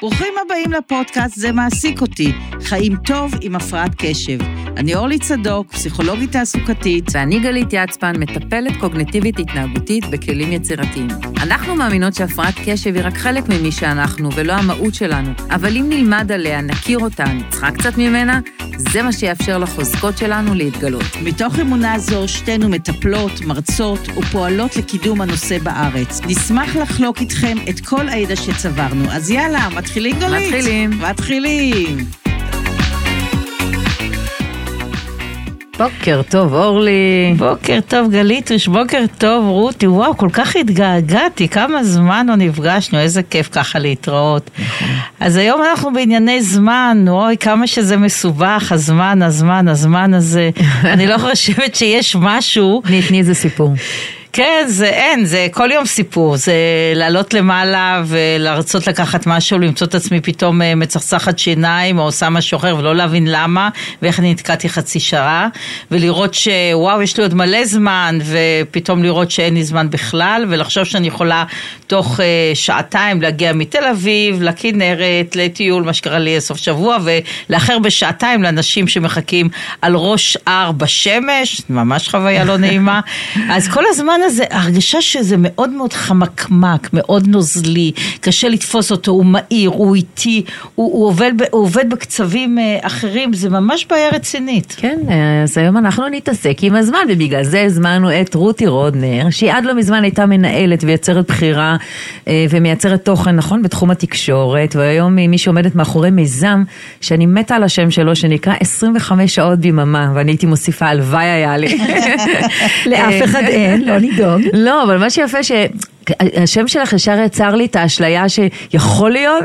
ברוכים הבאים לפודקאסט זה מעסיק אותי, חיים טוב עם הפרעת קשב. אני אורלי צדוק, פסיכולוגית תעסוקתית. ואני גלית יצפן, מטפלת קוגניטיבית התנהגותית בכלים יצירתיים. אנחנו מאמינות שהפרעת קשב היא רק חלק ממי שאנחנו ולא המהות שלנו, אבל אם נלמד עליה, נכיר אותה, נצחק קצת ממנה, זה מה שיאפשר לחוזקות שלנו להתגלות. מתוך אמונה זו, שתינו מטפלות, מרצות ופועלות לקידום הנושא בארץ. נשמח לחלוק איתכם את כל הידע שצברנו. אז יאללה, מתחילים גלית? מתחילים. מתחילים. בוקר טוב, אורלי. בוקר טוב גליטוש, בוקר טוב רותי, וואו, כל כך התגעגעתי, כמה זמן לא נפגשנו, איזה כיף ככה להתראות. אז היום אנחנו בענייני זמן, אוי, כמה שזה מסובך, הזמן, הזמן, הזמן הזה. אני לא חושבת שיש משהו... תני, תני איזה סיפור. כן, זה אין, זה כל יום סיפור, זה לעלות למעלה ולרצות לקחת משהו, למצוא את עצמי פתאום אה, מצחצחת שיניים או עושה משהו אחר ולא להבין למה ואיך אני נתקעתי חצי שעה. ולראות שוואו, יש לי עוד מלא זמן ופתאום לראות שאין לי זמן בכלל ולחשוב שאני יכולה תוך uh, שעתיים להגיע מתל אביב לכנרת, לטיול, מה שקרה לי סוף שבוע ולאחר בשעתיים לאנשים שמחכים על ראש הר בשמש, ממש חוויה לא נעימה, אז כל הזמן הזה, הרגשה שזה מאוד מאוד חמקמק, מאוד נוזלי, קשה לתפוס אותו, הוא מהיר, הוא איטי, הוא, הוא, עובד, הוא עובד בקצבים אה, אחרים, זה ממש בעיה רצינית. כן, אז היום אנחנו נתעסק עם הזמן, ובגלל זה הזמנו את רותי רודנר, שהיא עד לא מזמן הייתה מנהלת ויוצרת בחירה אה, ומייצרת תוכן, נכון, בתחום התקשורת, והיום היא מי שעומדת מאחורי מיזם, שאני מתה על השם שלו, שנקרא 25 שעות ביממה, ואני הייתי מוסיפה, הלוואי היה לי. לאף אחד אין, לא לדאוג. לא, אבל מה שיפה ש... השם שלך ישר יצר לי את האשליה שיכול להיות,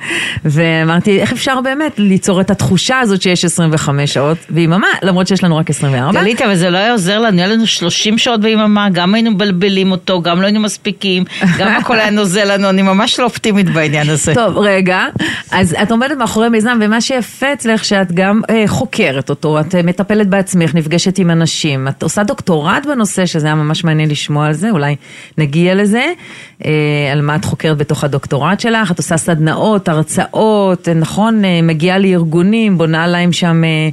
ואמרתי, איך אפשר באמת ליצור את התחושה הזאת שיש 25 שעות ביממה, למרות שיש לנו רק 24? גלית, אבל זה לא היה עוזר לנו, היה לנו 30 שעות ביממה, גם היינו מבלבלים אותו, גם לא היינו מספיקים, גם הכל היה נוזל לנו, אני ממש לא אופטימית בעניין הזה. טוב, רגע, אז את עומדת מאחורי מיזם, ומה שיפה אצלך שאת גם אה, חוקרת אותו, את אה, מטפלת בעצמך, נפגשת עם אנשים, את עושה דוקטורט בנושא, שזה היה ממש מעניין לשמוע על זה, אולי נגיע לזה. הזה, אה, על מה את חוקרת בתוך הדוקטורט שלך, את עושה סדנאות, הרצאות, נכון, אה, מגיעה לארגונים, בונה להם שם אה,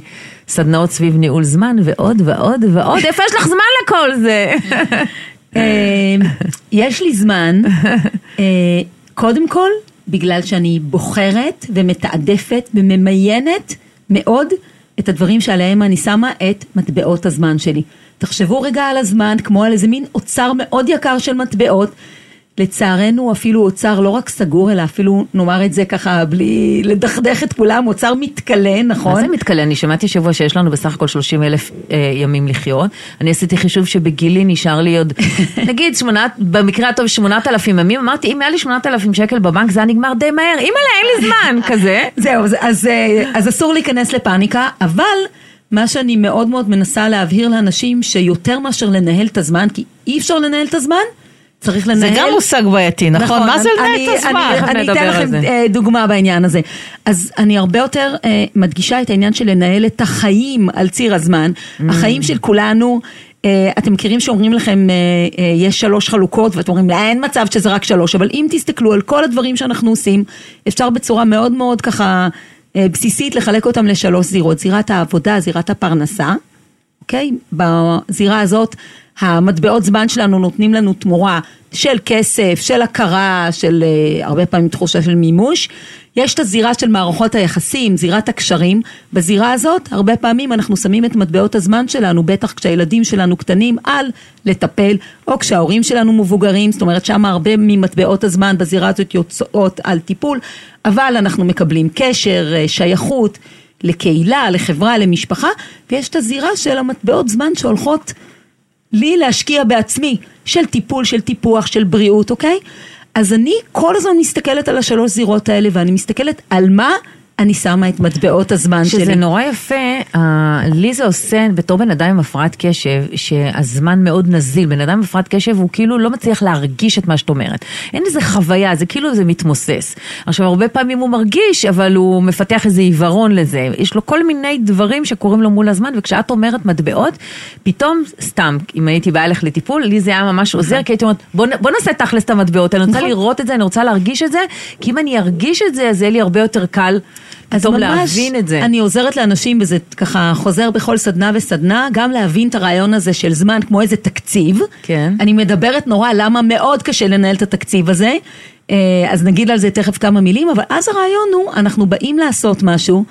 סדנאות סביב ניהול זמן ועוד ועוד ועוד, איפה יש לך זמן לכל זה? יש לי זמן, קודם כל, בגלל שאני בוחרת ומתעדפת וממיינת מאוד את הדברים שעליהם אני שמה את מטבעות הזמן שלי. תחשבו רגע על הזמן כמו על איזה מין אוצר מאוד יקר של מטבעות. לצערנו אפילו אוצר לא רק סגור אלא אפילו נאמר את זה ככה בלי לדכדך את כולם אוצר מתכלה נכון? מה זה מתכלה? אני שמעתי שבוע שיש לנו בסך הכל 30 אלף אה, ימים לחיות אני עשיתי חישוב שבגילי נשאר לי עוד נגיד שמונת, במקרה הטוב 8,000 ימים אמרתי אם היה לי 8,000 שקל בבנק זה היה נגמר די מהר אימא'לה אין לי זמן כזה זהו אז, אז, אה, אז אסור להיכנס לפאניקה אבל מה שאני מאוד מאוד מנסה להבהיר לאנשים שיותר מאשר לנהל את הזמן, כי אי אפשר לנהל את הזמן, צריך לנהל... זה גם מושג בעייתי, נכון? נכון מה זה לנהל את הזמן? אני, אני אתן לכם אה, דוגמה בעניין הזה. אז אני הרבה יותר uh, מדגישה את העניין של לנהל את החיים על ציר הזמן. Mm. החיים של כולנו, uh, אתם מכירים שאומרים לכם uh, יש שלוש חלוקות ואתם אומרים אין מצב שזה רק שלוש, אבל אם תסתכלו על כל הדברים שאנחנו עושים, אפשר בצורה מאוד מאוד ככה... אה, בסיסית לחלק אותם לשלוש זירות, זירת העבודה, זירת הפרנסה, אוקיי? בזירה הזאת המטבעות זמן שלנו נותנים לנו תמורה של כסף, של הכרה, של uh, הרבה פעמים תחושה של מימוש. יש את הזירה של מערכות היחסים, זירת הקשרים. בזירה הזאת, הרבה פעמים אנחנו שמים את מטבעות הזמן שלנו, בטח כשהילדים שלנו קטנים, על לטפל, או כשההורים שלנו מבוגרים, זאת אומרת שם הרבה ממטבעות הזמן בזירה הזאת יוצאות על טיפול, אבל אנחנו מקבלים קשר, אה, שייכות לקהילה, לחברה, למשפחה, ויש את הזירה של המטבעות זמן שהולכות לי להשקיע בעצמי, של טיפול, של טיפוח, של בריאות, אוקיי? אז אני כל הזמן מסתכלת על השלוש זירות האלה ואני מסתכלת על מה אני שמה את מטבעות הזמן שזה שלי. שזה נורא יפה, uh, לי זה עושה, בתור בן אדם עם הפרעת קשב, שהזמן מאוד נזיל, בן אדם עם הפרעת קשב הוא כאילו לא מצליח להרגיש את מה שאת אומרת. אין איזה חוויה, זה כאילו זה מתמוסס. עכשיו, הרבה פעמים הוא מרגיש, אבל הוא מפתח איזה עיוורון לזה. יש לו כל מיני דברים שקורים לו מול הזמן, וכשאת אומרת מטבעות, פתאום, סתם, אם הייתי באה לך לטיפול, לי זה היה ממש עוזר, כי הייתי אומרת, בוא, בוא נעשה תכלס את המטבעות, אני רוצה נכון. לראות את זה, אני רוצה להרגיש את זה, כי אם אני ארגיש את זה, אז יהיה לי הרבה יותר קל. אז פתאום ממש, להבין את זה. אני עוזרת לאנשים, וזה ככה חוזר בכל סדנה וסדנה, גם להבין את הרעיון הזה של זמן כמו איזה תקציב. כן. אני מדברת נורא למה מאוד קשה לנהל את התקציב הזה, אה, אז נגיד על זה תכף כמה מילים, אבל אז הרעיון הוא, אנחנו באים לעשות משהו,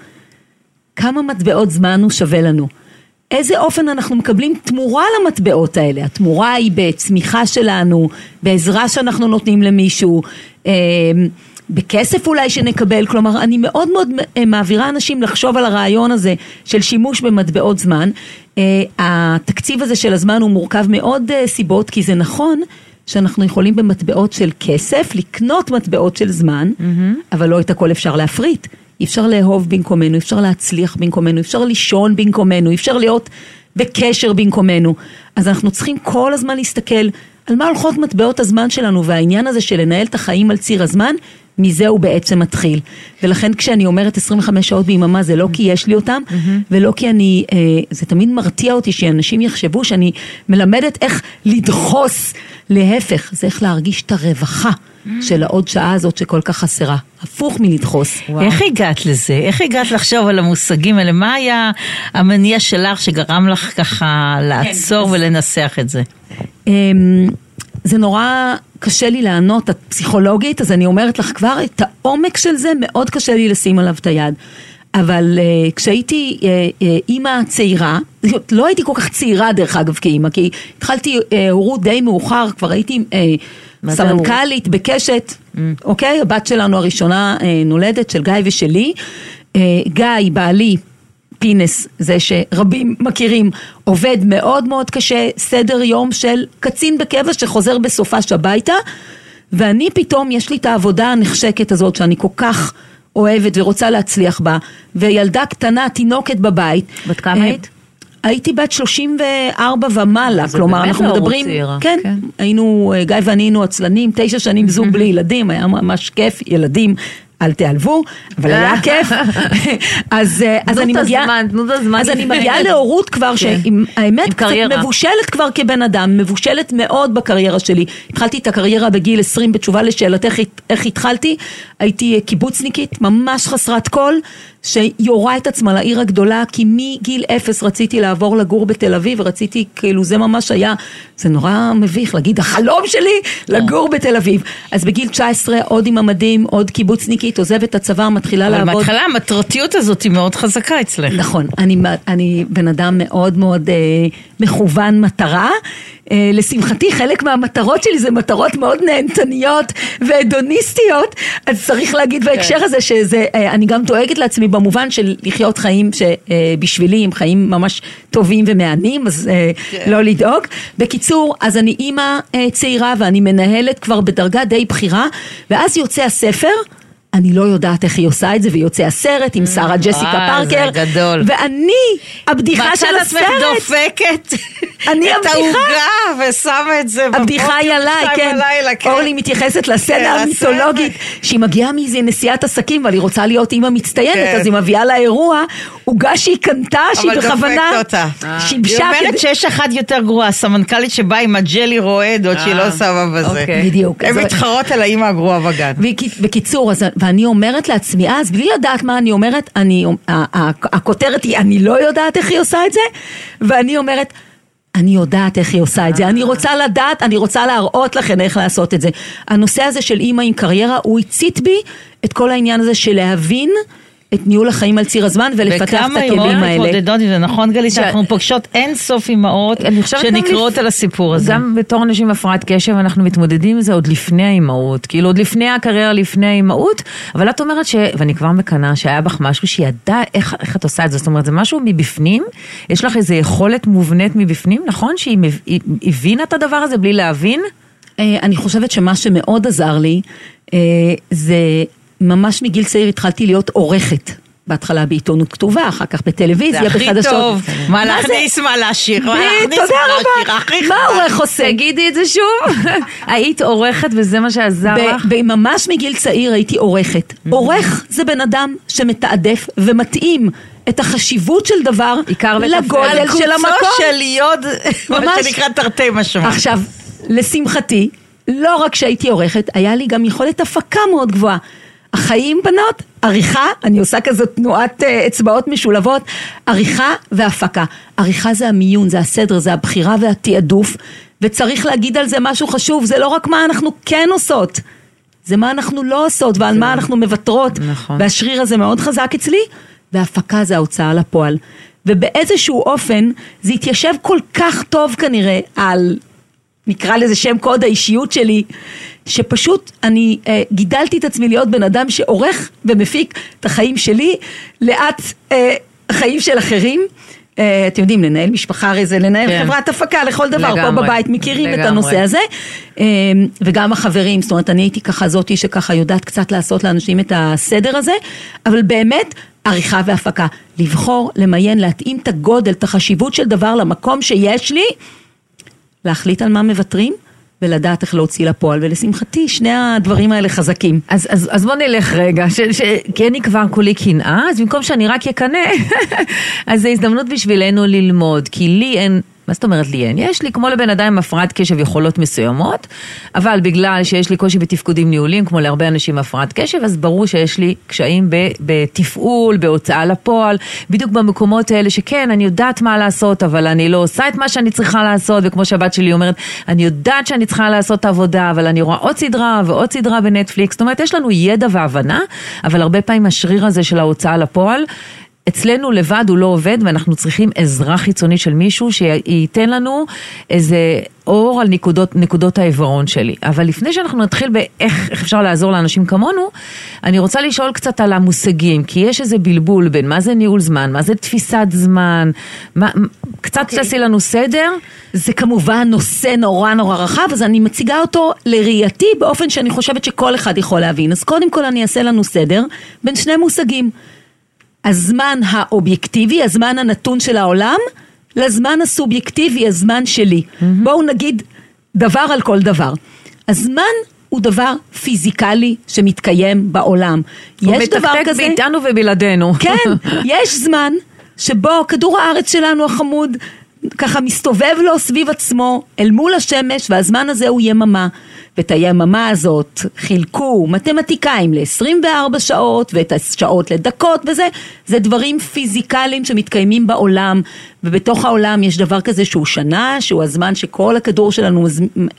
כמה מטבעות זמן הוא שווה לנו. איזה אופן אנחנו מקבלים תמורה למטבעות האלה. התמורה היא בצמיחה שלנו, בעזרה שאנחנו נותנים למישהו, אה, בכסף אולי שנקבל, כלומר אני מאוד מאוד אה, מעבירה אנשים לחשוב על הרעיון הזה של שימוש במטבעות זמן. אה, התקציב הזה של הזמן הוא מורכב מעוד אה, סיבות, כי זה נכון שאנחנו יכולים במטבעות של כסף לקנות מטבעות של זמן, mm-hmm. אבל לא את הכל אפשר להפריט. אי אפשר לאהוב במקומנו, אי אפשר להצליח במקומנו, אי אפשר לישון במקומנו, אי אפשר להיות בקשר במקומנו. אז אנחנו צריכים כל הזמן להסתכל על מה הולכות מטבעות הזמן שלנו, והעניין הזה של לנהל את החיים על ציר הזמן, מזה הוא בעצם מתחיל. ולכן כשאני אומרת 25 שעות ביממה זה לא כי יש לי אותם, ולא כי אני, אה, זה תמיד מרתיע אותי שאנשים יחשבו שאני מלמדת איך לדחוס, להפך, זה איך להרגיש את הרווחה של העוד שעה הזאת שכל כך חסרה. הפוך מלדחוס. איך הגעת לזה? איך הגעת לחשוב על המושגים האלה? מה היה המניע שלך שגרם לך ככה לעצור ולנסח את זה? אמ, זה נורא קשה לי לענות, את פסיכולוגית, אז אני אומרת לך כבר, את העומק של זה מאוד קשה לי לשים עליו את היד. אבל uh, כשהייתי uh, uh, אימא צעירה, לא הייתי כל כך צעירה דרך אגב כאימא, כי התחלתי uh, הורות די מאוחר, כבר הייתי uh, סמנכ"לית בקשת, mm. אוקיי? הבת שלנו הראשונה uh, נולדת, של גיא ושלי. Uh, גיא, בעלי, פינס, זה שרבים מכירים, עובד מאוד מאוד קשה, סדר יום של קצין בקבע שחוזר בסופש הביתה, ואני פתאום, יש לי את העבודה הנחשקת הזאת שאני כל כך אוהבת ורוצה להצליח בה, וילדה קטנה, תינוקת בבית. בת כמה היית? הייתי בת 34 ומעלה, כלומר אנחנו מדברים, צעירה, כן, כן. היינו, גיא ואני היינו עצלנים, תשע שנים זוג בלי ילדים, היה ממש כיף, ילדים. אל תיעלבו, אבל היה כיף. אז, אה, אז תנו אני את מגיעה, הזמן, תנו את הזמן. אז אני מגיעה להורות כבר, כן. שהאמת קצת. מבושלת כבר כבן אדם, מבושלת מאוד בקריירה שלי. התחלתי את הקריירה בגיל 20, בתשובה לשאלתך איך התחלתי, הייתי קיבוצניקית, ממש חסרת כל, שיורה את עצמה לעיר הגדולה, כי מגיל אפס רציתי לעבור לגור בתל אביב, ורציתי, כאילו זה ממש היה, זה נורא מביך להגיד, החלום שלי לגור בתל אביב. אז בגיל 19, עוד עם המדים, עוד קיבוצניקית, עוזבת את הצבא, מתחילה אבל לעבוד. בהתחלה המטרתיות הזאת היא מאוד חזקה אצלך. נכון, אני, אני בן אדם מאוד מאוד אה, מכוון מטרה. אה, לשמחתי חלק מהמטרות שלי זה מטרות מאוד נהנתניות והדוניסטיות, אז צריך להגיד בהקשר הזה שזה, אה, אני גם דואגת לעצמי במובן של לחיות חיים שבשבילי הם חיים ממש טובים ומהנים, אז אה, לא לדאוג. בקיצור, אז אני אימא אה, צעירה ואני מנהלת כבר בדרגה די בכירה, ואז יוצא הספר. אני לא יודעת איך היא עושה את זה, ויוצא הסרט עם שרה ג'סיקה אה, זה פארקר. גדול. ואני, הבדיחה של מצאת עצמך הסרט, דופקת אני את. העוגה ושמה את זה הבדיחה היא עליי, כן. כן. אורלי מתייחסת לסצנה כן, המיתולוגית, שהיא מגיעה מאיזה נשיאת עסקים, אבל היא רוצה להיות אימא מצטיינת, כן. אז היא מביאה לאירוע עוגה שהיא קנתה, שהיא אבל בכוונה דופקת אותה. היא שיבשה אומרת כדי... שיש אחת יותר גרועה, סמנכ"לית שבאה עם הג'לי רועד, עוד שהיא לא שמה בזה. אוקיי. בדיוק. הן מתחרות על האימא הגרועה בגן. בקיצור, ואני אומרת לעצמי אז, בלי לדעת מה אני אומרת, אני, הכותרת היא, אני לא יודעת איך היא עושה את זה, ואני אומרת, אני יודעת איך היא עושה את זה, אני רוצה לדעת, אני רוצה להראות לכם איך לעשות את זה. הנושא הזה של אימא עם קריירה, הוא הצית בי את כל העניין הזה של להבין את ניהול החיים על ציר הזמן ולפתח את וכמה הכלים אימהות האלה. מתמודדות עם זה, נכון גלית? ש- שאנחנו פוגשות אין סוף אימהות שנקראות לפ- על הסיפור הזה. גם בתור אנשים עם הפרעת קשב אנחנו מתמודדים עם זה עוד לפני האימהות, כאילו עוד לפני הקריירה, לפני האימהות, אבל את אומרת ש... ואני כבר מקנאה שהיה בך משהו שידע איך, איך את עושה את זה, זאת אומרת זה משהו מבפנים, יש לך איזו יכולת מובנית מבפנים, נכון? שהיא מב- הבינה את הדבר הזה בלי להבין? אה, אני חושבת שמה שמאוד עזר לי אה, זה ממש מגיל צעיר התחלתי להיות עורכת. בהתחלה בעיתונות כתובה, אחר כך בטלוויזיה, זה הכי בחדשות. טוב, מה? להכניס, מה להשאיר, מה להכניס, מה להשאיר. הכי מה חבל. עורך עושה? תגידי את זה שוב. היית עורכת וזה מה שעזר לך? ממש מגיל צעיר הייתי עורכת. עורך זה בן אדם שמתעדף ומתאים את החשיבות של דבר. לגודל על של המקום. קוצו של יוד, מה. שנקרא תרתי משמע. עכשיו, לשמחתי, לא רק שהייתי עורכת, היה לי גם יכולת הפקה מאוד גבוהה. החיים בנות, עריכה, אני עושה כזאת תנועת אה, אצבעות משולבות, עריכה והפקה. עריכה זה המיון, זה הסדר, זה הבחירה והתעדוף, וצריך להגיד על זה משהו חשוב, זה לא רק מה אנחנו כן עושות, זה מה אנחנו לא עושות ועל מה אנחנו מוותרות. נכון. והשריר הזה מאוד חזק אצלי, והפקה זה ההוצאה לפועל. ובאיזשהו אופן זה התיישב כל כך טוב כנראה על, נקרא לזה שם קוד האישיות שלי, שפשוט אני אה, גידלתי את עצמי להיות בן אדם שעורך ומפיק את החיים שלי, לאט אה, החיים של אחרים. אה, אתם יודעים, לנהל משפחה הרי זה לנהל כן. חברת הפקה לכל דבר, פה לגמרי. בבית מכירים את לגמרי. הנושא הזה. אה, וגם החברים, זאת אומרת, אני הייתי ככה זאתי שככה יודעת קצת לעשות לאנשים את הסדר הזה, אבל באמת, עריכה והפקה. לבחור, למיין, להתאים את הגודל, את החשיבות של דבר למקום שיש לי, להחליט על מה מוותרים. ולדעת איך להוציא לפועל, ולשמחתי שני הדברים האלה חזקים. אז, אז, אז בוא נלך רגע, ש, ש, כי אני כבר כולי קנאה, אז במקום שאני רק אקנא, אז זו הזדמנות בשבילנו ללמוד, כי לי אין... מה זאת אומרת לי אין? יש לי כמו לבן אדם עם הפרעת קשב יכולות מסוימות, אבל בגלל שיש לי קושי בתפקודים ניהוליים, כמו להרבה אנשים עם הפרעת קשב, אז ברור שיש לי קשיים בתפעול, בהוצאה לפועל, בדיוק במקומות האלה שכן, אני יודעת מה לעשות, אבל אני לא עושה את מה שאני צריכה לעשות, וכמו שהבת שלי אומרת, אני יודעת שאני צריכה לעשות את העבודה, אבל אני רואה עוד סדרה ועוד סדרה בנטפליקס, זאת אומרת, יש לנו ידע והבנה, אבל הרבה פעמים השריר הזה של ההוצאה לפועל, אצלנו לבד הוא לא עובד ואנחנו צריכים עזרה חיצונית של מישהו שייתן לנו איזה אור על נקודות, נקודות העיוורון שלי. אבל לפני שאנחנו נתחיל באיך איך אפשר לעזור לאנשים כמונו, אני רוצה לשאול קצת על המושגים, כי יש איזה בלבול בין מה זה ניהול זמן, מה זה תפיסת זמן, מה, קצת okay. תעשי לנו סדר. זה כמובן נושא נורא נורא רחב, אז אני מציגה אותו לראייתי באופן שאני חושבת שכל אחד יכול להבין. אז קודם כל אני אעשה לנו סדר בין שני מושגים. הזמן האובייקטיבי, הזמן הנתון של העולם, לזמן הסובייקטיבי, הזמן שלי. Mm-hmm. בואו נגיד דבר על כל דבר. הזמן הוא דבר פיזיקלי שמתקיים בעולם. הוא יש דבר מתקתק כזה... באיתנו ובלעדינו. כן, יש זמן שבו כדור הארץ שלנו החמוד ככה מסתובב לו סביב עצמו אל מול השמש והזמן הזה הוא יממה. ואת היממה הזאת חילקו מתמטיקאים ל-24 שעות ואת השעות לדקות וזה, זה דברים פיזיקליים שמתקיימים בעולם ובתוך העולם יש דבר כזה שהוא שנה, שהוא הזמן שכל הכדור שלנו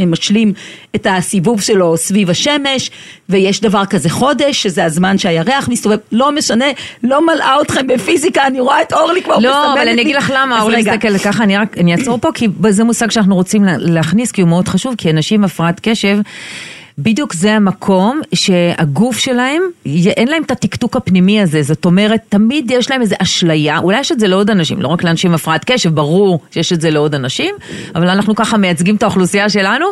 משלים את הסיבוב שלו סביב השמש ויש דבר כזה חודש, שזה הזמן שהירח מסתובב, לא משנה, לא מלאה אתכם בפיזיקה, אני רואה את אורלי כבר לא, מסמנת אבל אני. אגיד לך למה, אורלי. מסתכלת ככה, אני רק, אני אעצור פה, כי זה מושג שאנחנו רוצים לה- להכניס, כי הוא מאוד חשוב, כי אנשים עם הפרעת קשב, בדיוק זה המקום שהגוף שלהם, אין להם את התקתוק הפנימי הזה, זאת אומרת, תמיד יש להם איזו אשליה, אולי יש את זה לעוד אנשים, לא רק לאנשים עם הפרעת קשב, ברור שיש את זה לעוד אנשים, אבל אנחנו ככה מייצגים את האוכלוסייה שלנו.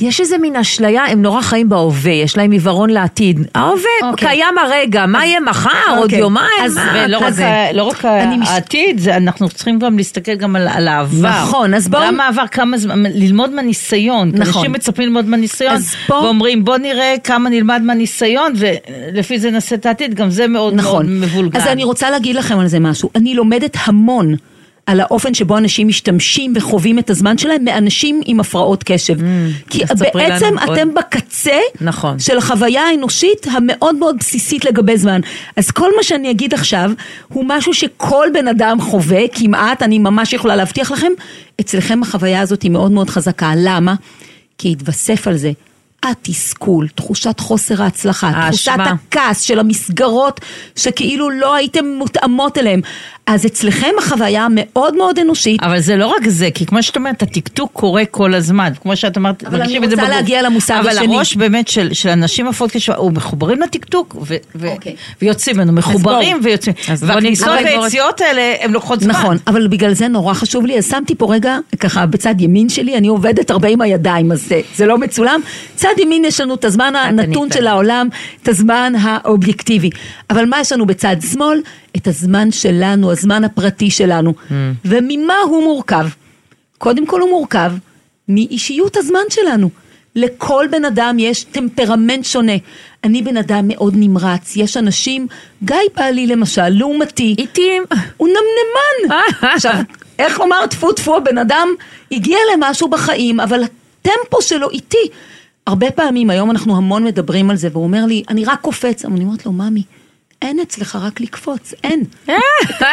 יש איזה מין אשליה, הם נורא חיים בהווה, יש להם עיוורון לעתיד. ההווה אוקיי. קיים הרגע, מה יהיה מחר, עוד אוקיי. יומיים, אז- מה ולא רק, לא רק מש- העתיד, זה, אנחנו צריכים גם להסתכל גם על, על העבר. נכון, אז בואו- גם העבר, כמה זמן, ללמוד מהניסיון. נכון. אנשים מצפים ללמוד מהניסיון, אז פה- ואומרים בוא נראה כמה נלמד מהניסיון, ולפי זה נעשה את העתיד, גם זה מאוד נכון. מאוד מבולגן. אז אני רוצה להגיד לכם על זה משהו. אני לומדת המון על האופן שבו אנשים משתמשים וחווים את הזמן שלהם מאנשים עם הפרעות קשב. כי אז ספרי בעצם לנו עוד. אתם בקצה נכון. של החוויה האנושית המאוד מאוד בסיסית לגבי זמן. אז כל מה שאני אגיד עכשיו הוא משהו שכל בן אדם חווה, כמעט, אני ממש יכולה להבטיח לכם, אצלכם החוויה הזאת היא מאוד מאוד חזקה. למה? כי התווסף על זה. התסכול, תחושת חוסר ההצלחה, תחושת האשמה. הכעס של המסגרות שכאילו לא הייתם מותאמות אליהם. אז אצלכם החוויה מאוד מאוד אנושית. אבל זה לא רק זה, כי כמו שאת אומרת, הטקטוק קורה כל הזמן. כמו שאת אמרת, אבל אני מרגישים את זה רוצה בגוף. להגיע למושג אבל השני. הראש באמת של, של אנשים הפרעות קשב, הוא מחוברים לטקטוק, ו- ו- אוקיי. ויוצאים ממנו, מחוברים. ויוצאים. אז בואו והכניסות. והיציאות האלה, הן לוקחות זמן. נכון, אבל בגלל זה נורא חשוב לי, אז שמתי פה רגע, ככה בצד ימין שלי, אני עובדת הרבה עם הידיים, אז זה, זה לא מצולם. צד ימין יש לנו את הזמן הנתון. של העולם, את הזמן האובייקטיבי. אבל מה יש לנו בצד שמאל? את הזמן שלנו, הזמן הפרטי שלנו. וממה הוא מורכב? קודם כל הוא מורכב מאישיות הזמן שלנו. לכל בן אדם יש טמפרמנט שונה. אני בן אדם מאוד נמרץ, יש אנשים, גיא בעלי למשל, לעומתי, איטים. הוא נמנמן. עכשיו, איך לומר, טפו טפו, הבן אדם הגיע למשהו בחיים, אבל הטמפו שלו איטי. הרבה פעמים, היום אנחנו המון מדברים על זה, והוא אומר לי, אני רק קופץ. אני אומרת לו, ממי, אין אצלך רק לקפוץ, אין.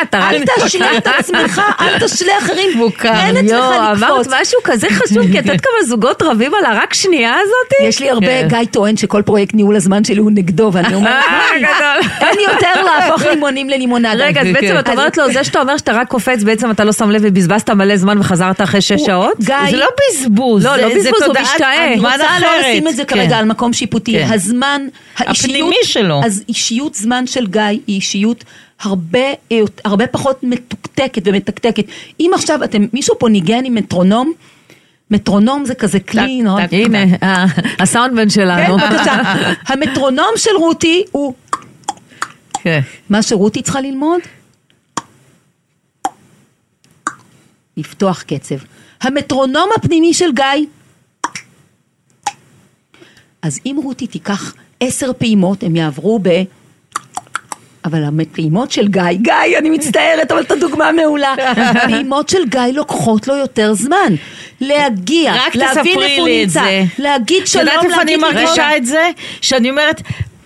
אתה אל. תשלה את עצמך, אל תשלה אחרים, מוכר. אין אצלך יואו, אמרת לקפוץ. משהו כזה חשוב, כי את יודעת כמה זוגות רבים על הרק שנייה הזאתי? יש לי הרבה, כן. גיא טוען שכל פרויקט ניהול הזמן שלי הוא נגדו, ואני אומרת, אה, "ממי, גדול. אין יותר להפוך לימונים ללימונדה. רגע, אז כן, בעצם כן. את אומרת לו, זה שאתה אומר שאתה רק קופץ, בעצם אתה לא שם לב ובזבזת מלא זמן וחזרת אחרי שש שעות? גיא, זה לא בזבוז, לא, זה- לא זה בזבוז, הוא משתאה. אני רוצה לא. לשים את זה. כרגע על מקום שיפוטי. הזמן, האישיות... הפנימי שלו. אז אישיות זמן של גיא היא אישיות הרבה, הרבה פחות מתוקתקת ומתקתקת. אם עכשיו אתם, מישהו פה ניגן עם מטרונום, מטרונום זה כזה כלי נורא... טק, הנה, ה- הסאונדמן כן, שלנו. בבקשה. המטרונום של רותי הוא כן. מה שרותי צריכה ללמוד? לפתוח קצב. המטרונום הפנימי של גיא, אז אם רותי תיקח עשר פעימות, הם יעברו ב... אבל הפעימות של גיא, גיא, אני מצטערת, אבל את הדוגמה מעולה. הפעימות של גיא לוקחות לו יותר זמן. להגיע, להבין איפה הוא נמצא, זה. להגיד את שלום, יודעת איפה אני להגיד מרגישה. את זה? שאני אומרת...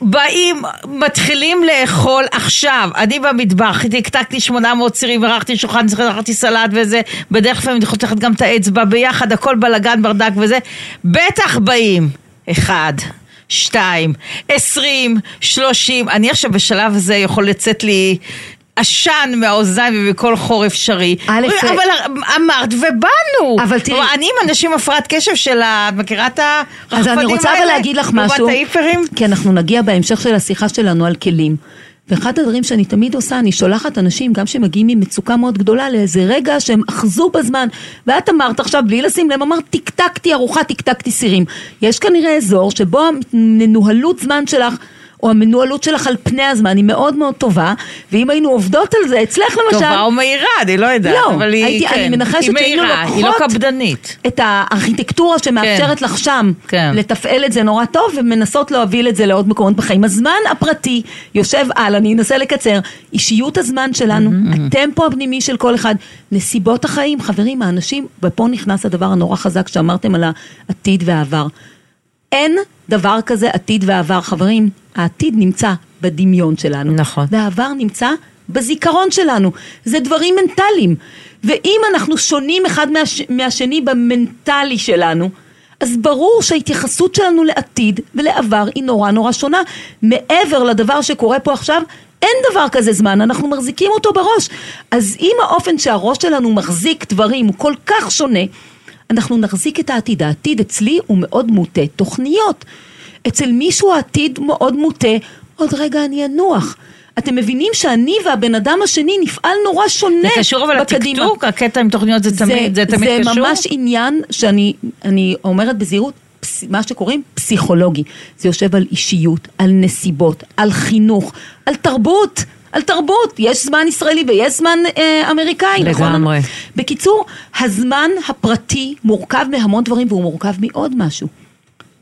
באים, מתחילים לאכול עכשיו, אני במטבח, תקתקתי 800 צירים, ערכתי שולחן, ערכתי סלט וזה, בדרך כלל אני חותכת גם את האצבע ביחד, הכל בלאגן, ברדק וזה, בטח באים, אחד, שתיים, עשרים, שלושים, אני עכשיו בשלב הזה יכול לצאת לי עשן מהאוזניים ומכל חור אפשרי, א', אבל אמרת ובאנו, אבל תראי- אני עם אנשים הפרעת קשב של ה... את מכירה את הרחפנים אז האלה? אני רוצה אבל להגיד לך משהו, לעומת ההיפרים? כי אנחנו נגיע בהמשך של השיחה שלנו על כלים. ואחד הדברים שאני תמיד עושה, אני שולחת אנשים, גם שמגיעים ממצוקה מאוד גדולה, לאיזה רגע שהם אחזו בזמן. ואת אמרת עכשיו, בלי לשים לב, אמרת, טקטקתי ארוחה, טקטקתי סירים. יש כנראה אזור שבו המנוהלות זמן שלך... או המנוהלות שלך על פני הזמן היא מאוד מאוד טובה, ואם היינו עובדות על זה, אצלך למשל, טובה או מהירה, אני לא יודעת, לא, אבל היא, הייתי- כן, אני מנחשת היא שהיינו מהירה, היא לא לוקחות- קפדנית. את הארכיטקטורה שמאפשרת לך שם כן. לתפעל את זה נורא טוב ומנסות להוביל את זה לעוד מקומות בחיים. הזמן הפרטי יושב על, אני אנסה לקצר, אישיות הזמן שלנו, הטמפו הפנימי של כל אחד, נסיבות החיים, חברים, האנשים, ופה נכנס הדבר הנורא חזק שאמרתם על העתיד והעבר. אין דבר כזה עתיד ועבר, חברים, העתיד נמצא בדמיון שלנו. נכון. והעבר נמצא בזיכרון שלנו. זה דברים מנטליים. ואם אנחנו שונים אחד מהש... מהשני במנטלי שלנו, אז ברור שההתייחסות שלנו לעתיד ולעבר היא נורא נורא שונה. מעבר לדבר שקורה פה עכשיו, אין דבר כזה זמן, אנחנו מחזיקים אותו בראש. אז אם האופן שהראש שלנו מחזיק דברים הוא כל כך שונה, אנחנו נחזיק את העתיד. העתיד אצלי הוא מאוד מוטה תוכניות. אצל מישהו העתיד מאוד מוטה, עוד רגע אני אנוח. אתם מבינים שאני והבן אדם השני נפעל נורא שונה זה קשור אבל בקדימה. לטקטוק, הקטע עם תוכניות זה תמיד, זה תמיד זה קשור? ממש עניין שאני אני אומרת בזהירות, פס- מה שקוראים פסיכולוגי. זה יושב על אישיות, על נסיבות, על חינוך, על תרבות. על תרבות, יש זמן ישראלי ויש זמן אה, אמריקאי, נכון? לגמרי. בקיצור, הזמן הפרטי מורכב מהמון דברים והוא מורכב מעוד משהו.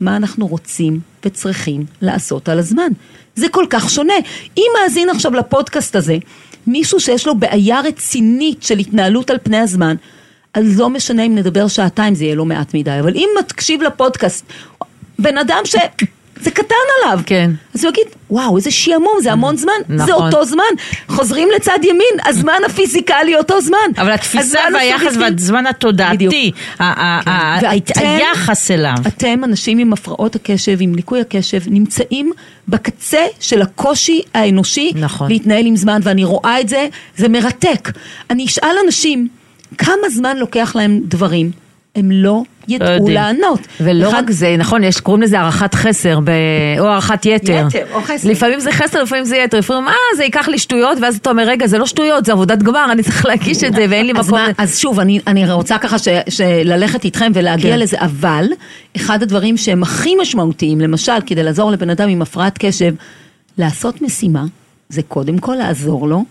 מה אנחנו רוצים וצריכים לעשות על הזמן. זה כל כך שונה. אם מאזין עכשיו לפודקאסט הזה, מישהו שיש לו בעיה רצינית של התנהלות על פני הזמן, אז לא משנה אם נדבר שעתיים, זה יהיה לא מעט מדי. אבל אם תקשיב לפודקאסט, בן אדם ש... זה קטן עליו. כן. אז הוא יגיד, וואו, איזה שעמום, זה המון זמן, זה נכון. אותו זמן. חוזרים לצד ימין, הזמן הפיזיקלי אותו זמן. אבל התפיסה והיחס והזמן התודעתי, ואתם- היחס אליו. אתם, אנשים עם הפרעות הקשב, עם ליקוי הקשב, נמצאים בקצה של הקושי האנושי נכון. להתנהל עם זמן, ואני רואה את זה, זה מרתק. אני אשאל אנשים, כמה זמן לוקח להם דברים? הם לא ידעו יודעים. לענות. ולא אחד- רק זה, נכון, יש, קוראים לזה הערכת חסר, ב... או הערכת יתר. יתר, או חסר. לפעמים זה חסר, לפעמים זה יתר. לפעמים, אה, זה ייקח לי שטויות, ואז אתה אומר, רגע, זה לא שטויות, זה עבודת גמר, אני צריך להגיש את זה, ואין לי אז, מקום. מה, אז שוב, אני, אני רוצה ככה ש, שללכת איתכם ולהגיע כן. לזה, אבל אחד הדברים שהם הכי משמעותיים, למשל, כדי לעזור לבן אדם עם הפרעת קשב, לעשות משימה, זה קודם כל לעזור לו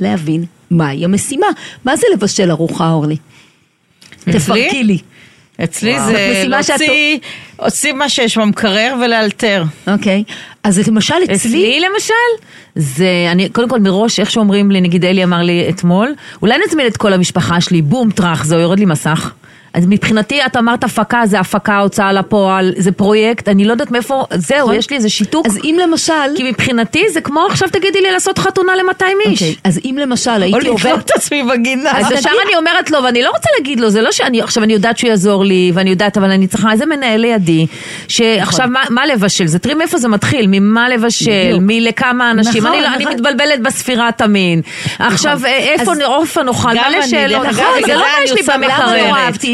להבין מהי המשימה. מה זה לבשל ארוחה, אורלי? תפרקי לי. אצלי זאת זה להוציא להוציא מה שיש במקרר ולאלתר. אוקיי? אז למשל אצלי... אצלי למשל, זה, אני, קודם כל מראש, איך שאומרים לי, נגיד אלי אמר לי אתמול, אולי נזמין את כל המשפחה שלי, בום, טראח, זהו, יורד לי מסך. אז מבחינתי, את אמרת הפקה, זה הפקה, הוצאה לפועל, זה פרויקט, אני לא יודעת מאיפה, זהו, נכון. יש לי איזה שיתוק. אז אם למשל... כי מבחינתי זה כמו עכשיו תגידי לי לעשות חתונה ל-200 איש. אוקיי, אז אם למשל או הייתי לקנות עובד... את עצמי בגינה. אז ישר אני אומרת לו, ואני לא רוצה להגיד לו, זה לא שאני, עכשיו אני יודעת שהוא יעזור לי, ואני יודעת, אבל אני צריכה איזה מנהל לידי, שעכשיו נכון. מה, מה לבשל? זה תראי מאיפה זה מתחיל, ממה לבשל. מלכמה אנשים, נכון, אני, לא, אני נכון. מתבלבלת בספירת המין. עכשיו, אה, איפה איפה נאכל, מלא אני, שאלות, נכון, זה לא מה יש אני לי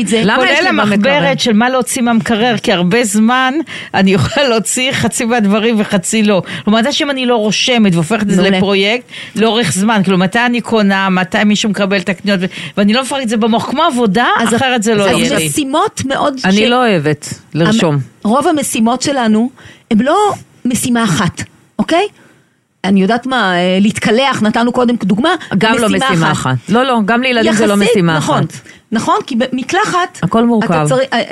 את זה? למה יש לי במקרר? המחברת של מה להוציא מהמקרר, כי הרבה זמן אני יכולה להוציא חצי מהדברים וחצי לא. לעומת זה שאם אני לא רושמת והופכת את זה. לפרויקט, לאורך זמן, כאילו מתי אני קונה, מתי מישהו מקבל את הקניות, ואני לא מפרקת את זה במוח, כמו עבודה, אחרת זה לא אז יהיה לי. משימות מאוד... אני לא אוהבת לרשום. רוב המשימות שלנו הן לא משימה אחת, אוקיי? אני יודעת מה, אה, להתקלח, נתנו קודם דוגמה, גם לא משימה אחת. לא, לא, גם לילדים זה לא יחסית, משימה נכון, אחת. נכון, כי במקלחת, הכל מורכב. אתה צריך, אה,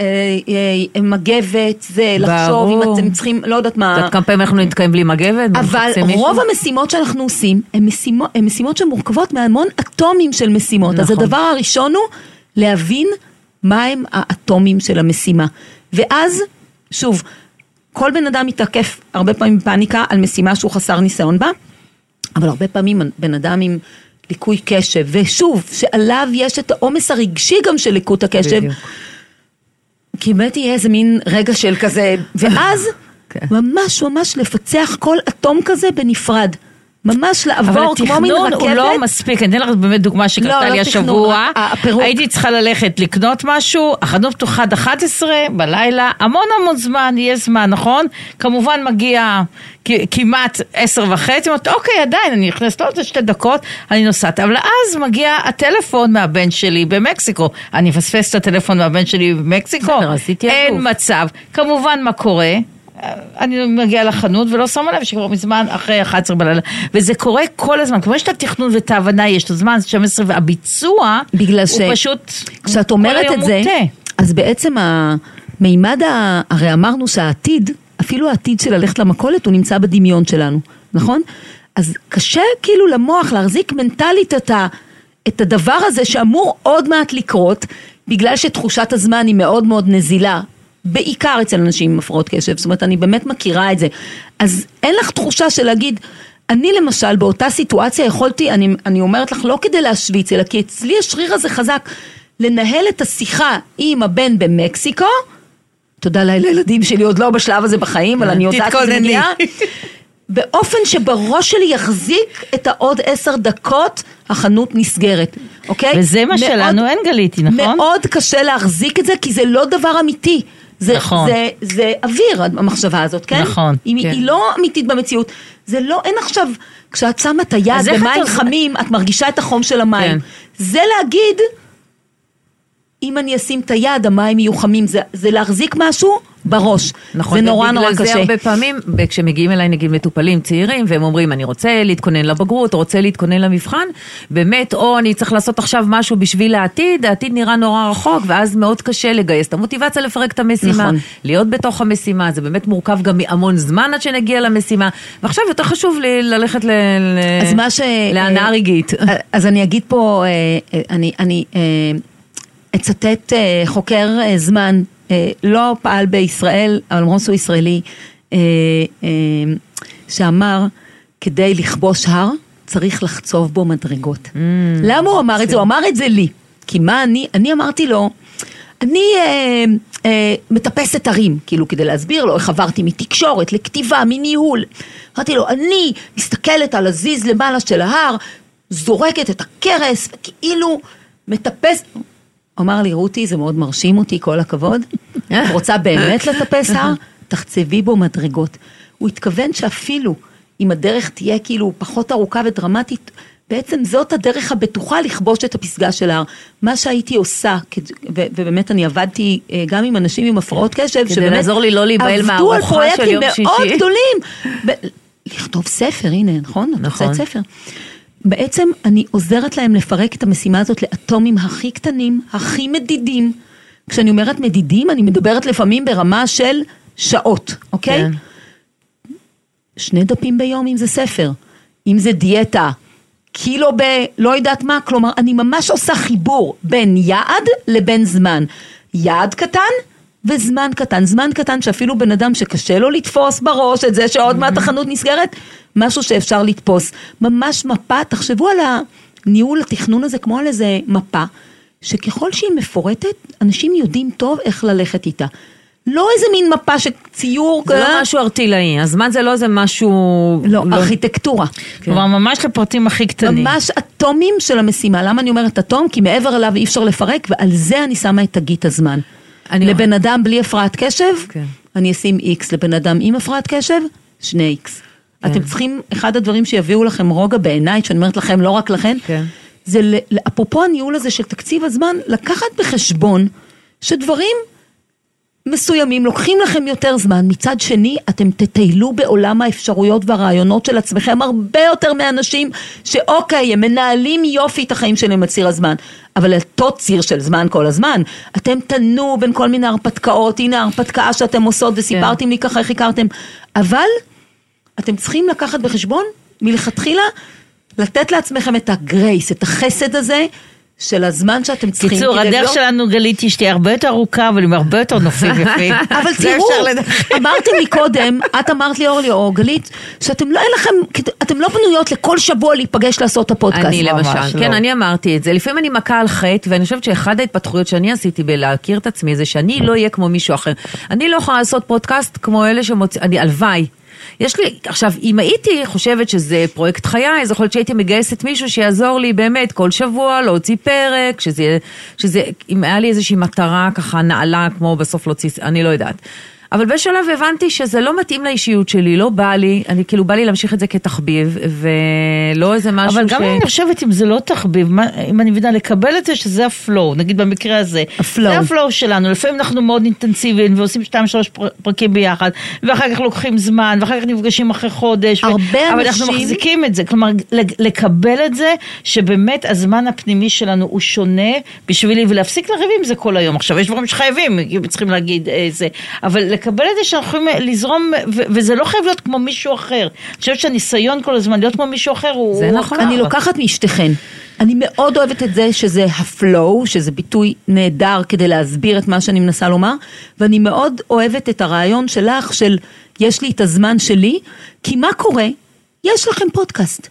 אה, מגבת, זה לחשוב, אם. אתם צריכים, לא יודעת את מה, יודעת כמה פעמים אנחנו נתקעים בלי מגבת? אבל מישהו? רוב המשימות שאנחנו עושים הן משימות, משימות שמורכבות מהמון אטומים של משימות. אז נכון. הדבר הראשון הוא להבין מהם האטומים של המשימה. ואז, שוב, כל בן אדם מתעקף הרבה פעמים בפאניקה על משימה שהוא חסר ניסיון בה, אבל הרבה פעמים בן אדם עם ליקוי קשב, ושוב, שעליו יש את העומס הרגשי גם של ליקות הקשב, בדיוק. כי באמת יהיה איזה מין רגע של כזה, ואז כן. ממש ממש לפצח כל אטום כזה בנפרד. ממש אבל לעבור כמו מין התכנון רכבת. הוא לא מספיק, אני אתן לך באמת דוגמה שקרתה לא, לי לא השבוע. הפירוק. הייתי צריכה ללכת לקנות משהו, החנות פתוחה עד 11 בלילה, המון המון זמן, יש זמן, נכון? כמובן מגיע כמעט 10 וחצי, אומרת, אוקיי, עדיין, אני נכנסת לעוד שתי דקות, אני נוסעת. אבל אז מגיע הטלפון מהבן שלי במקסיקו. אני אפספס את הטלפון מהבן שלי במקסיקו? אין. מצב. כמובן, מה קורה? אני מגיעה לחנות ולא שמה לב שכבר מזמן אחרי 11 בלילה וזה קורה כל הזמן, כמו יש את התכנון ואת ההבנה, יש את הזמן 12 והביצוע בגלל ש... הוא פשוט כשאת אומרת את זה, מוטה. אז בעצם המימד, ה... הרי אמרנו שהעתיד, אפילו העתיד של ללכת למכולת הוא נמצא בדמיון שלנו, נכון? אז קשה כאילו למוח להחזיק מנטלית את, ה... את הדבר הזה שאמור עוד מעט לקרות, בגלל שתחושת הזמן היא מאוד מאוד נזילה. בעיקר אצל אנשים עם הפרעות קשב, זאת אומרת אני באמת מכירה את זה. אז אין לך תחושה של להגיד, אני למשל באותה סיטואציה יכולתי, אני, אני אומרת לך לא כדי להשוויץ, אלא כי אצלי השריר הזה חזק, לנהל את השיחה עם הבן במקסיקו, תודה לאל, לילדים שלי עוד לא בשלב הזה בחיים, אבל אני יודעת שזה. מגיע, באופן שבראש שלי יחזיק את העוד עשר דקות, החנות נסגרת, אוקיי? וזה מה מאוד- שלנו אין גליתי, נכון? מאוד קשה להחזיק את זה, כי זה לא דבר אמיתי. זה, נכון. זה, זה אוויר, המחשבה הזאת, כן? נכון, היא, כן. היא לא אמיתית במציאות. זה לא, אין עכשיו, כשאת שמה את היד במים את- חמים, את מרגישה את החום של המים. כן. זה להגיד, אם אני אשים את היד, המים יהיו חמים. זה, זה להחזיק משהו בראש. נכון, זה נורא נורא ובגלל קשה. זה הרבה פעמים, כשמגיעים אליי נגיד מטופלים צעירים, והם אומרים, אני רוצה להתכונן לבגרות, רוצה להתכונן למבחן, באמת, או אני צריך לעשות עכשיו משהו בשביל העתיד, העתיד נראה נורא רחוק, ואז מאוד קשה לגייס את המוטיבציה לפרק את המשימה, נכון. להיות בתוך המשימה, זה באמת מורכב גם מהמון זמן עד שנגיע למשימה, ועכשיו יותר חשוב לי ללכת ל... ל- אז מה ש... להנאה אה, רגעית. אז אני אגיד פה, אה, אה, אני, אני אה, אצטט אה, חוקר אה, זמן, אה, לא פעל בישראל, אבל למרות שהוא ישראלי, אה, אה, שאמר, כדי לכבוש הר, צריך לחצוב בו מדרגות. Mm, למה הוא אמר את זה? הוא אמר את זה לי. כי מה אני, אני אמרתי לו, אני אה, אה, מטפסת הרים, כאילו כדי להסביר לו איך עברתי מתקשורת לכתיבה, מניהול. אמרתי לו, אני מסתכלת על הזיז למעלה של ההר, זורקת את הכרס, וכאילו מטפס... אמר לי, רותי, זה מאוד מרשים אותי, כל הכבוד. את רוצה באמת לטפס הר? תחצבי בו מדרגות. הוא התכוון שאפילו אם הדרך תהיה כאילו פחות ארוכה ודרמטית, בעצם זאת הדרך הבטוחה לכבוש את הפסגה של ההר. מה שהייתי עושה, ו- ובאמת אני עבדתי אה, גם עם אנשים עם הפרעות קשב, כדי לעזור לי לא להיבהל עבדו מהארוחה על של פרויקטים יום מאוד שישי. גדולים. ב- לכתוב ספר, הנה, נכון? את נכון. הוצאת ספר. בעצם אני עוזרת להם לפרק את המשימה הזאת לאטומים הכי קטנים, הכי מדידים. כשאני אומרת מדידים, אני מדברת לפעמים ברמה של שעות, אוקיי? כן. שני דפים ביום אם זה ספר, אם זה דיאטה, קילו ב... לא יודעת מה, כלומר, אני ממש עושה חיבור בין יעד לבין זמן. יעד קטן וזמן קטן. זמן קטן שאפילו בן אדם שקשה לו לתפוס בראש את זה שעוד מעט החנות נסגרת, משהו שאפשר לתפוס. ממש מפה, תחשבו על הניהול התכנון הזה כמו על איזה מפה, שככל שהיא מפורטת, אנשים יודעים טוב איך ללכת איתה. לא איזה מין מפה שציור... זה אה, לא משהו ארטילאי, הזמן זה לא איזה משהו... לא, ארכיטקטורה. כלומר, ממש לפרטים הכי קטנים. ממש אטומים של המשימה. למה אני אומרת אטום? כי מעבר אליו אי אפשר לפרק, ועל זה אני שמה את תגית הזמן. אני- לבן אדם בלי הפרעת קשב, כן. אני אשים איקס. לבן אדם עם הפרעת קשב, שני איקס. כן. אתם צריכים, אחד הדברים שיביאו לכם רוגע בעיניי, שאני אומרת לכם, לא רק לכן, כן. זה אפרופו הניהול הזה של תקציב הזמן, לקחת בחשבון שדברים מסוימים לוקחים לכם יותר זמן, מצד שני אתם תטיילו בעולם האפשרויות והרעיונות של עצמכם הרבה יותר מאנשים שאוקיי, הם מנהלים יופי את החיים שלהם על ציר הזמן, אבל אותו ציר של זמן כל הזמן, אתם תנו בין כל מיני הרפתקאות, הנה ההרפתקה שאתם עושות וסיפרתם לי ככה איך הכרתם, אבל אתם צריכים לקחת בחשבון מלכתחילה לתת לעצמכם את הגרייס, את החסד הזה של הזמן שאתם צריכים. קיצור, הדרך לא- שלנו, גלית, היא שתהיה הרבה יותר ארוכה, אבל עם הרבה יותר נופים יפים. אבל תראו, לי קודם, את אמרת לי אורלי או גלית, שאתם לא, אין לכם, אתם לא בנויות לכל שבוע להיפגש לעשות את הפודקאסט. אני למשל, לא. כן, אני אמרתי את זה. לפעמים אני מכה על חטא, ואני חושבת שאחד ההתפתחויות שאני עשיתי בלהכיר את עצמי, זה שאני לא אהיה כמו מישהו אחר. אני לא יכולה לעשות פודקאסט כמו אלה שמוצאים, אני, הלוואי. יש לי, עכשיו, אם הייתי חושבת שזה פרויקט חיי, אז יכול להיות שהייתי מגייסת מישהו שיעזור לי באמת כל שבוע להוציא פרק, שזה, שזה, אם היה לי איזושהי מטרה ככה נעלה, כמו בסוף להוציא, אני לא יודעת. אבל בשלב הבנתי שזה לא מתאים לאישיות שלי, לא בא לי, אני כאילו בא לי להמשיך את זה כתחביב, ולא איזה משהו אבל ש... גם אני חושבת אם זה לא תחביב, מה- אם אני מבינה, לקבל את זה שזה ה flow, נגיד במקרה הזה. ה flow. זה ה flow שלנו, לפעמים אנחנו מאוד אינטנסיביים ועושים שתיים שלוש פר- פרקים ביחד, ואחר כך לוקחים זמן, ואחר כך נפגשים אחרי חודש. ו- הרבה אבל אנחנו אנשים- מחזיקים את זה, כלומר לקבל את זה שבאמת הזמן הפנימי שלנו הוא שונה בשבילי, ולהפסיק לריב עם זה כל היום. עכשיו, יש דברים שחייבים, צריכים להגיד אה, זה, אבל לקבל את זה שאנחנו יכולים לזרום, ו- וזה לא חייב להיות כמו מישהו אחר. אני חושבת שהניסיון כל הזמן להיות כמו מישהו אחר הוא... זה נכון. אני לוקחת משתיכן. אני מאוד אוהבת את זה שזה הפלואו, שזה ביטוי נהדר כדי להסביר את מה שאני מנסה לומר, ואני מאוד אוהבת את הרעיון שלך של יש לי את הזמן שלי, כי מה קורה? יש לכם פודקאסט.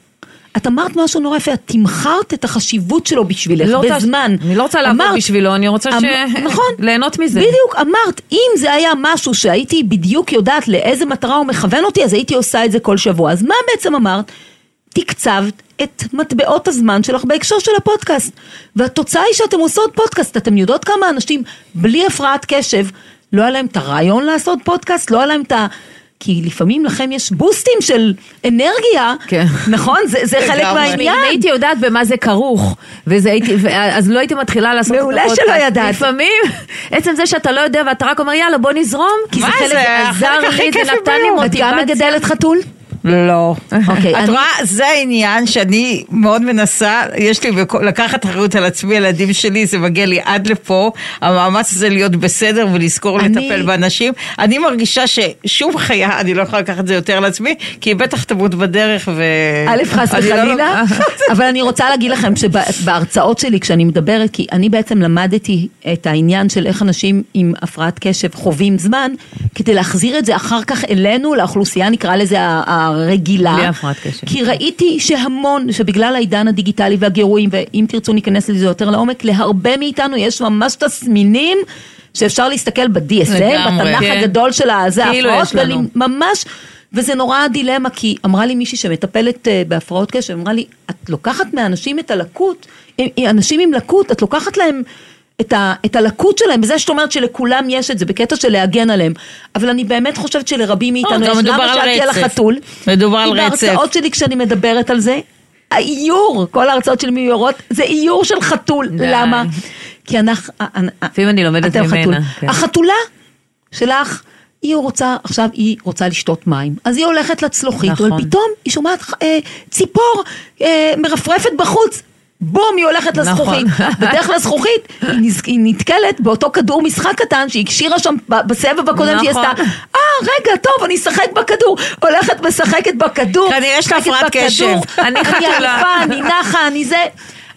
את אמרת משהו נורא יפה, את תמחרת את החשיבות שלו בשבילך, לא בזמן. אני לא רוצה לעבוד בשבילו, אני רוצה ש... אמ- נכון. ליהנות מזה. בדיוק, אמרת, אם זה היה משהו שהייתי בדיוק יודעת לאיזה מטרה הוא מכוון אותי, אז הייתי עושה את זה כל שבוע. אז מה בעצם אמרת? תקצבת את מטבעות הזמן שלך בהקשר של הפודקאסט. והתוצאה היא שאתם עושות פודקאסט. אתם יודעות כמה אנשים בלי הפרעת קשב, לא היה להם את הרעיון לעשות פודקאסט, לא היה להם את ה... כי לפעמים לכם יש בוסטים של אנרגיה, כן. נכון? זה, זה חלק. מהעניין. אם הייתי יודעת במה זה כרוך, וזה הייתי, אז לא הייתי מתחילה לעשות את מעולה הפודקאסט. שלא ידעת. לפעמים, עצם זה שאתה לא יודע ואתה רק אומר יאללה בוא נזרום, כי זה חלק, זה? עזר לי, זה נתן לי בעולם. את גם מוטיבציה. מגדלת חתול? לא. אוקיי, את רואה, זה העניין שאני מאוד מנסה, יש לי לקחת אחריות על עצמי, הילדים שלי, זה מגיע לי עד לפה, המאמץ הזה להיות בסדר ולזכור לטפל באנשים. אני מרגישה ששום חיה, אני לא יכולה לקחת את זה יותר על עצמי, כי היא בטח תמות בדרך ו... א', חס לא וחלילה. אבל אני רוצה להגיד לכם שבהרצאות שלי, כשאני מדברת, כי אני בעצם למדתי את העניין של איך אנשים עם הפרעת קשב חווים זמן, כדי להחזיר את זה אחר כך אלינו, לאוכלוסייה, נקרא לזה הרגילה. בלי הפרעת קשב. כי ראיתי שהמון, שבגלל העידן הדיגיטלי והגירויים, ואם תרצו ניכנס לזה יותר לעומק, להרבה מאיתנו יש ממש תסמינים. שאפשר להסתכל ב-DSM, בתנ"ך כן. הגדול של הזה, כאילו הפרעות, יש לנו. ממש, וזה נורא דילמה, כי אמרה לי מישהי שמטפלת אה, בהפרעות קשב, אמרה לי, את לוקחת מאנשים את הלקות, אה, אה, אנשים עם לקות, את לוקחת להם את, ה, את הלקות שלהם, בזה שאת אומרת שלכולם יש את זה, בקטע של להגן עליהם, אבל אני באמת חושבת שלרבים מאיתנו גם יש, למה שאלתי על. החתול? מדובר על רצף. בהרצאות שלי כשאני מדברת על זה, האיור, כל ההרצאות שלי מיורות, זה איור של חתול, די. למה? כי אנחנו, לפעמים אני לומדת ממנה, חתול. כן. החתולה שלך, היא רוצה, עכשיו היא רוצה לשתות מים, אז היא הולכת לצלוחית, נכון. אבל פתאום היא שומעת אה, ציפור אה, מרפרפת בחוץ. בום, היא הולכת נכון. לזכוכית. בדרך לזכוכית, היא נז- היא נתקלת באותו כדור משחק קטן שהיא הקשירה שם בסבב הקודם שהיא נכון. עשתה. אה, רגע, טוב, אני אשחק בכדור. הולכת משחקת בכדור. כנראה יש לה הפרעת. קשב. אני אני חתולה. עייפה, אני נחה, אני זה.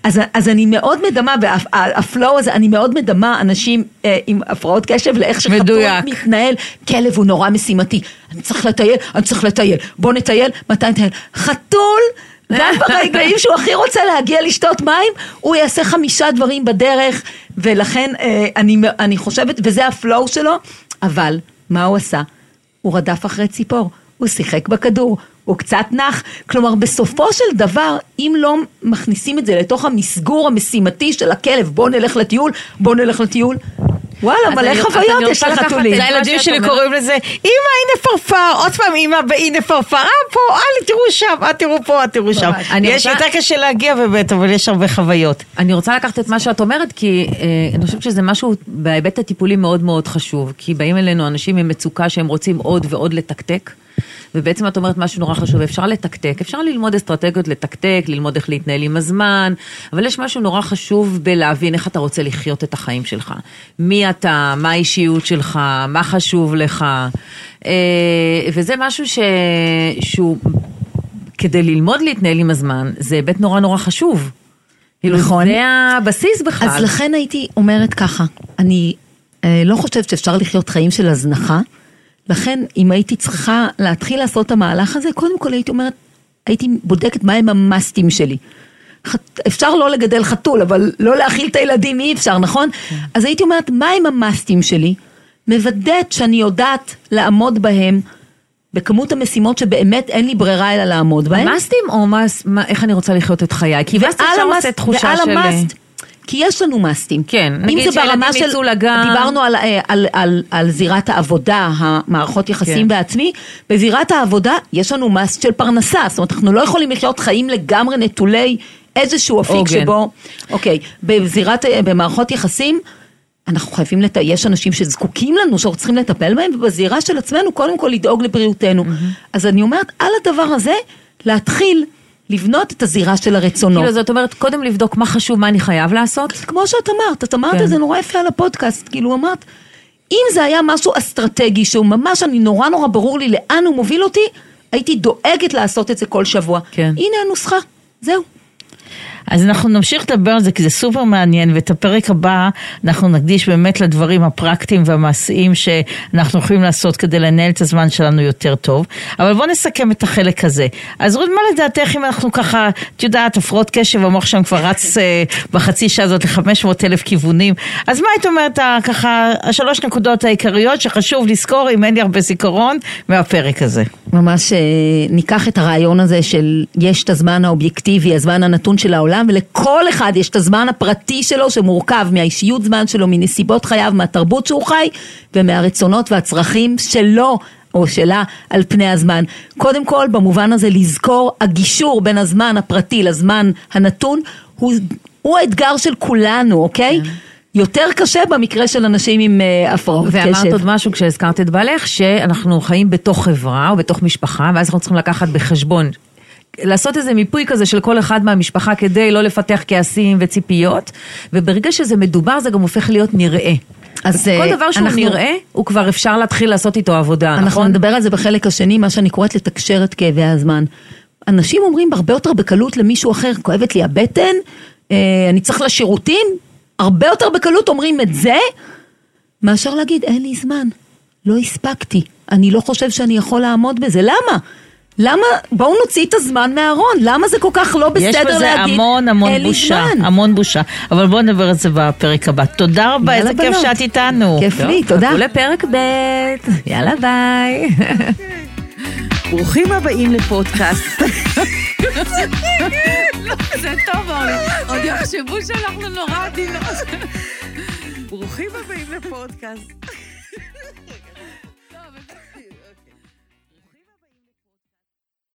אז, אז אני מאוד מדמה, והפלואו הזה, אני מאוד מדמה אנשים אה, עם הפרעות קשב לאיך מדויק. מתנהל. כלב הוא נורא משימתי, אני צריך לטייל, אני צריך לטייל, בוא נטייל, מתי נטייל? חתול, גם ברגעים שהוא הכי רוצה להגיע לשתות מים, הוא יעשה חמישה דברים בדרך, ולכן אה, אני, אני חושבת, וזה הפלואו שלו, אבל מה הוא עשה? הוא רדף אחרי ציפור, הוא שיחק בכדור, הוא קצת נח, כלומר בסופו של דבר, אם לא מכניסים את זה לתוך המסגור המשימתי של הכלב, בוא נלך לטיול, בוא נלך לטיול, וואלה, מלא חוויות יש לחתולים. הילדים שלי. קוראים לזה, אמא הנה פרפר, עוד פעם אמא והנה פרפר, אה פה, אה תראו שם, אה תראו פה, אה תראו שם. יש יותר קשה להגיע באמת, אבל יש הרבה חוויות. אני רוצה לקחת את מה שאת אומרת, כי אה, אני חושבת שזה משהו בהיבט הטיפולי מאוד מאוד חשוב. כי באים אלינו אנשים עם מצוקה שהם רוצים עוד ועוד לתקתק. ובעצם את אומרת משהו נורא חשוב, אפשר לתקתק, אפשר ללמוד אסטרטגיות לתקתק, ללמוד איך להתנהל עם הזמן, אבל יש משהו נורא חשוב בלהבין איך אתה רוצה לחיות את החיים שלך. מי אתה, מה האישיות שלך, מה חשוב לך, אה, וזה משהו ש... שהוא, כדי ללמוד להתנהל עם הזמן, זה היבט נורא נורא חשוב. כאילו, נכון. זה הבסיס בכלל. אז לכן הייתי אומרת ככה, אני אה, לא חושבת שאפשר לחיות חיים של הזנחה, לכן אם הייתי צריכה להתחיל לעשות את המהלך הזה, קודם כל הייתי אומרת, הייתי בודקת מהם המאסטים שלי. אפשר לא לגדל חתול, אבל לא להאכיל את הילדים אי אפשר, נכון? אז הייתי אומרת, מהם המאסטים שלי? מוודאת שאני יודעת לעמוד בהם בכמות המשימות שבאמת אין לי ברירה אלא לעמוד בהם. מאסטים או מס, מה, איך אני רוצה לחיות את חיי? כי מאסט ועל אפשר המאסט- עושה תחושה ועל של... המאסט, כי יש לנו מאסטים. כן, נגיד שילדים של, יצאו לגן. דיברנו על, אה, על, על, על זירת העבודה, המערכות יחסים כן. בעצמי, בזירת העבודה יש לנו מאסט של פרנסה, זאת אומרת אנחנו לא יכולים לחיות חיים לגמרי נטולי איזשהו אפיק עוגן. שבו, אוקיי, בזירת, אה, במערכות יחסים, אנחנו חייבים, לת... יש אנשים שזקוקים לנו, שאנחנו צריכים לטפל בהם, ובזירה של עצמנו, קודם כל לדאוג לבריאותנו. אז אני אומרת, על הדבר הזה, להתחיל לבנות את הזירה של הרצונות. כאילו, זאת אומרת, קודם לבדוק מה חשוב, מה אני חייב לעשות. כמו שאת אמרת, את אמרת כן. את זה נורא יפה על הפודקאסט, כאילו אמרת, אם זה היה משהו אסטרטגי שהוא ממש, אני נורא נורא ברור לי לאן הוא מוביל אותי, הייתי דואגת לעשות את זה כל שבוע. כן. הנה הנוסחה, זהו. אז אנחנו נמשיך לדבר על זה כי זה סופר מעניין ואת הפרק הבא אנחנו נקדיש באמת לדברים הפרקטיים והמעשיים שאנחנו יכולים לעשות כדי לנהל את הזמן שלנו יותר טוב. אבל בואו נסכם את החלק הזה. אז רות, מה לדעתך אם אנחנו ככה, את יודעת, הפרעות קשב, המוח שם כבר רץ אה, בחצי שעה הזאת ל-500 אלף כיוונים. אז מה היית אומרת ככה, השלוש נקודות העיקריות שחשוב לזכור אם אין לי הרבה זיכרון מהפרק הזה. ממש אה, ניקח את הרעיון הזה של יש את הזמן האובייקטיבי, הזמן הנתון של העולם, ולכל אחד יש את הזמן הפרטי שלו שמורכב מהאישיות זמן שלו, מנסיבות חייו, מהתרבות שהוא חי, ומהרצונות והצרכים שלו. או שלה על פני הזמן. קודם כל, במובן הזה לזכור, הגישור בין הזמן הפרטי לזמן הנתון הוא, הוא האתגר של כולנו, אוקיי? יותר קשה במקרה של אנשים עם אה, הפרעות קשב. ואמרת עוד משהו כשהזכרת את בעלך, שאנחנו חיים בתוך חברה או בתוך משפחה, ואז אנחנו צריכים לקחת בחשבון. לעשות איזה מיפוי כזה של כל אחד מהמשפחה כדי לא לפתח כעסים וציפיות, וברגע שזה מדובר זה גם הופך להיות נראה. אז, כל אה, דבר שהוא אנחנו- נראה, הוא כבר אפשר להתחיל לעשות איתו עבודה, אנחנו נכון? נדבר על זה בחלק השני, מה שאני קוראת לתקשר את כאבי הזמן. אנשים אומרים הרבה יותר בקלות למישהו אחר, כואבת לי הבטן, אה, אני צריך לשירותים, הרבה יותר בקלות אומרים את זה, מאשר להגיד אין לי זמן. לא הספקתי, אני לא חושב שאני יכול לעמוד בזה, למה? למה, בואו נוציא את הזמן מהארון, למה זה כל כך לא בסדר יש להגיד, בזה המון המון אין לי בושה, זמן. המון בושה. אבל בואו נדבר על זה בפרק הבא. תודה רבה, איזה כיף בנות. שאת איתנו. כיף לי, תודה. חכו לפרק ב', יאללה ביי. ברוכים הבאים לפודקאסט. זה טוב, אורלי. עוד יחשבו שאנחנו נורא עדינות. ברוכים הבאים לפודקאסט.